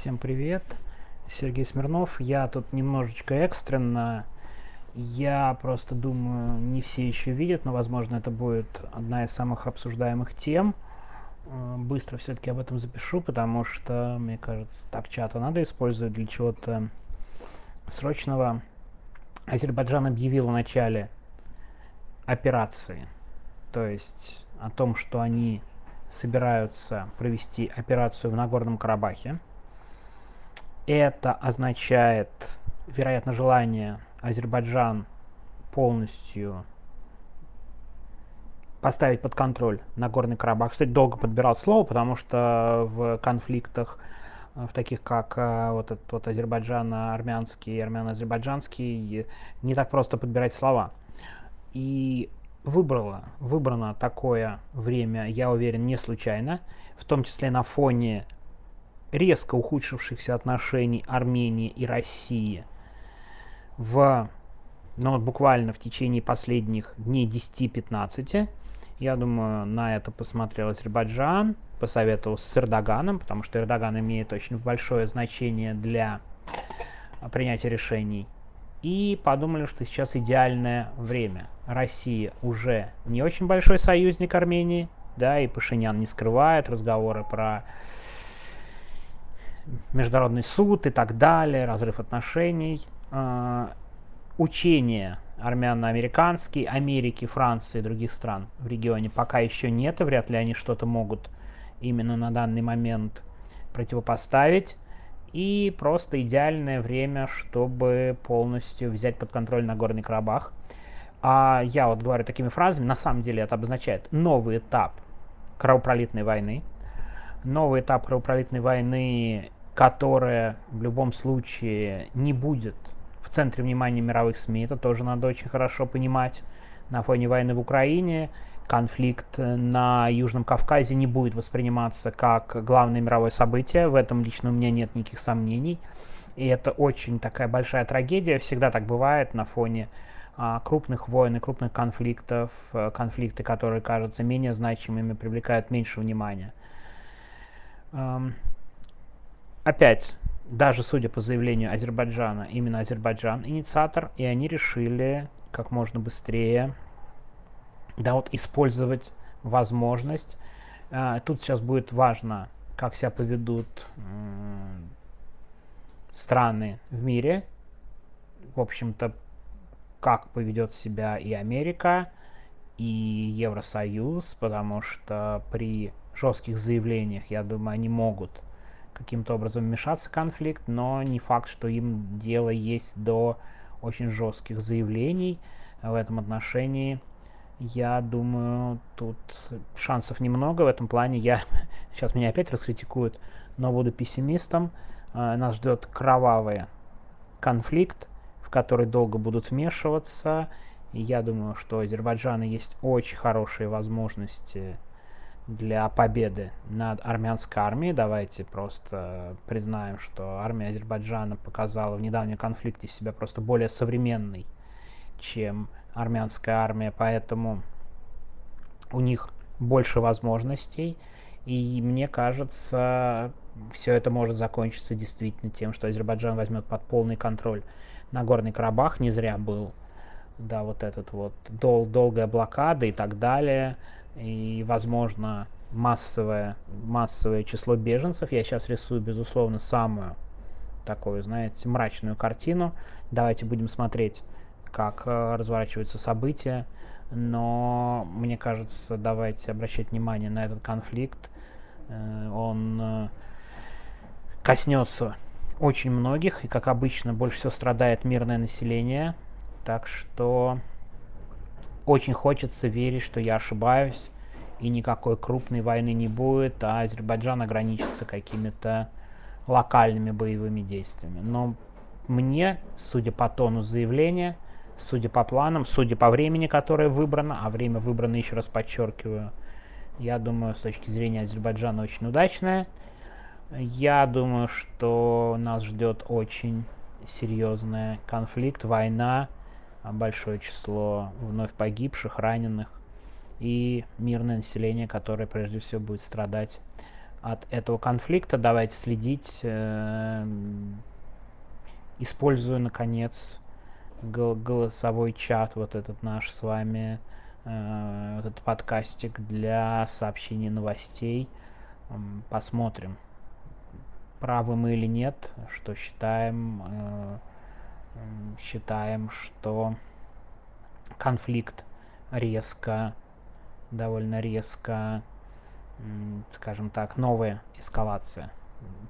Всем привет, Сергей Смирнов. Я тут немножечко экстренно. Я просто думаю, не все еще видят, но, возможно, это будет одна из самых обсуждаемых тем. Э, быстро все-таки об этом запишу, потому что, мне кажется, так чата надо использовать для чего-то срочного. Азербайджан объявил о начале операции, то есть о том, что они собираются провести операцию в Нагорном Карабахе. Это означает, вероятно, желание Азербайджан полностью поставить под контроль Нагорный Карабах. Кстати, долго подбирал слово, потому что в конфликтах, э, в таких как э, вот этот вот Азербайджан-армянский и армяно-азербайджанский, не так просто подбирать слова. И выбрала, выбрано такое время, я уверен, не случайно, в том числе на фоне резко ухудшившихся отношений Армении и России в, ну вот буквально в течение последних дней 10-15. Я думаю, на это посмотрел Азербайджан, посоветовался с Эрдоганом, потому что Эрдоган имеет очень большое значение для принятия решений. И подумали, что сейчас идеальное время. Россия уже не очень большой союзник Армении, да, и Пашинян не скрывает разговоры про международный суд и так далее, разрыв отношений, э, учения армяно-американские, Америки, Франции и других стран в регионе пока еще нет, и вряд ли они что-то могут именно на данный момент противопоставить. И просто идеальное время, чтобы полностью взять под контроль Нагорный Карабах. А я вот говорю такими фразами, на самом деле это обозначает новый этап кровопролитной войны. Новый этап кровопролитной войны которая в любом случае не будет в центре внимания мировых СМИ, это тоже надо очень хорошо понимать. На фоне войны в Украине конфликт на Южном Кавказе не будет восприниматься как главное мировое событие, в этом лично у меня нет никаких сомнений. И это очень такая большая трагедия, всегда так бывает на фоне а, крупных войн и крупных конфликтов, а, конфликты, которые кажутся менее значимыми, привлекают меньше внимания опять, даже судя по заявлению Азербайджана, именно Азербайджан инициатор, и они решили как можно быстрее да, вот использовать возможность. А, тут сейчас будет важно, как себя поведут страны в мире. В общем-то, как поведет себя и Америка, и Евросоюз, потому что при жестких заявлениях, я думаю, они могут каким-то образом вмешаться в конфликт, но не факт, что им дело есть до очень жестких заявлений в этом отношении. Я думаю, тут шансов немного в этом плане. Я сейчас меня опять раскритикуют, но буду пессимистом. Э, нас ждет кровавый конфликт, в который долго будут вмешиваться. И я думаю, что у Азербайджана есть очень хорошие возможности для победы над армянской армией. Давайте просто признаем, что армия Азербайджана показала в недавнем конфликте себя просто более современной, чем армянская армия, поэтому у них больше возможностей. И мне кажется, все это может закончиться действительно тем, что Азербайджан возьмет под полный контроль Нагорный Карабах. Не зря был, да, вот этот вот дол долгая блокада и так далее и, возможно, массовое, массовое число беженцев. Я сейчас рисую, безусловно, самую такую, знаете, мрачную картину. Давайте будем смотреть, как э, разворачиваются события. Но мне кажется, давайте обращать внимание на этот конфликт. Э, он э, коснется очень многих, и, как обычно, больше всего страдает мирное население. Так что очень хочется верить, что я ошибаюсь, и никакой крупной войны не будет, а Азербайджан ограничится какими-то локальными боевыми действиями. Но мне, судя по тону заявления, судя по планам, судя по времени, которое выбрано, а время выбрано, еще раз подчеркиваю, я думаю, с точки зрения Азербайджана очень удачное. Я думаю, что нас ждет очень серьезный конфликт, война, большое число вновь погибших, раненых и мирное население, которое прежде всего будет страдать от этого конфликта. Давайте следить. Э, использую, наконец, голосовой чат, вот этот наш с вами, э, вот этот подкастик для сообщений новостей. Посмотрим, правы мы или нет, что считаем, э, считаем, что конфликт резко, довольно резко, скажем так, новая эскалация.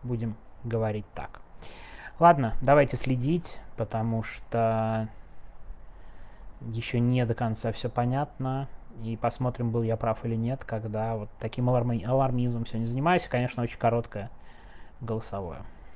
Будем говорить так. Ладно, давайте следить, потому что еще не до конца все понятно. И посмотрим, был я прав или нет, когда вот таким аларми- алармизмом сегодня занимаюсь. Конечно, очень короткое голосовое.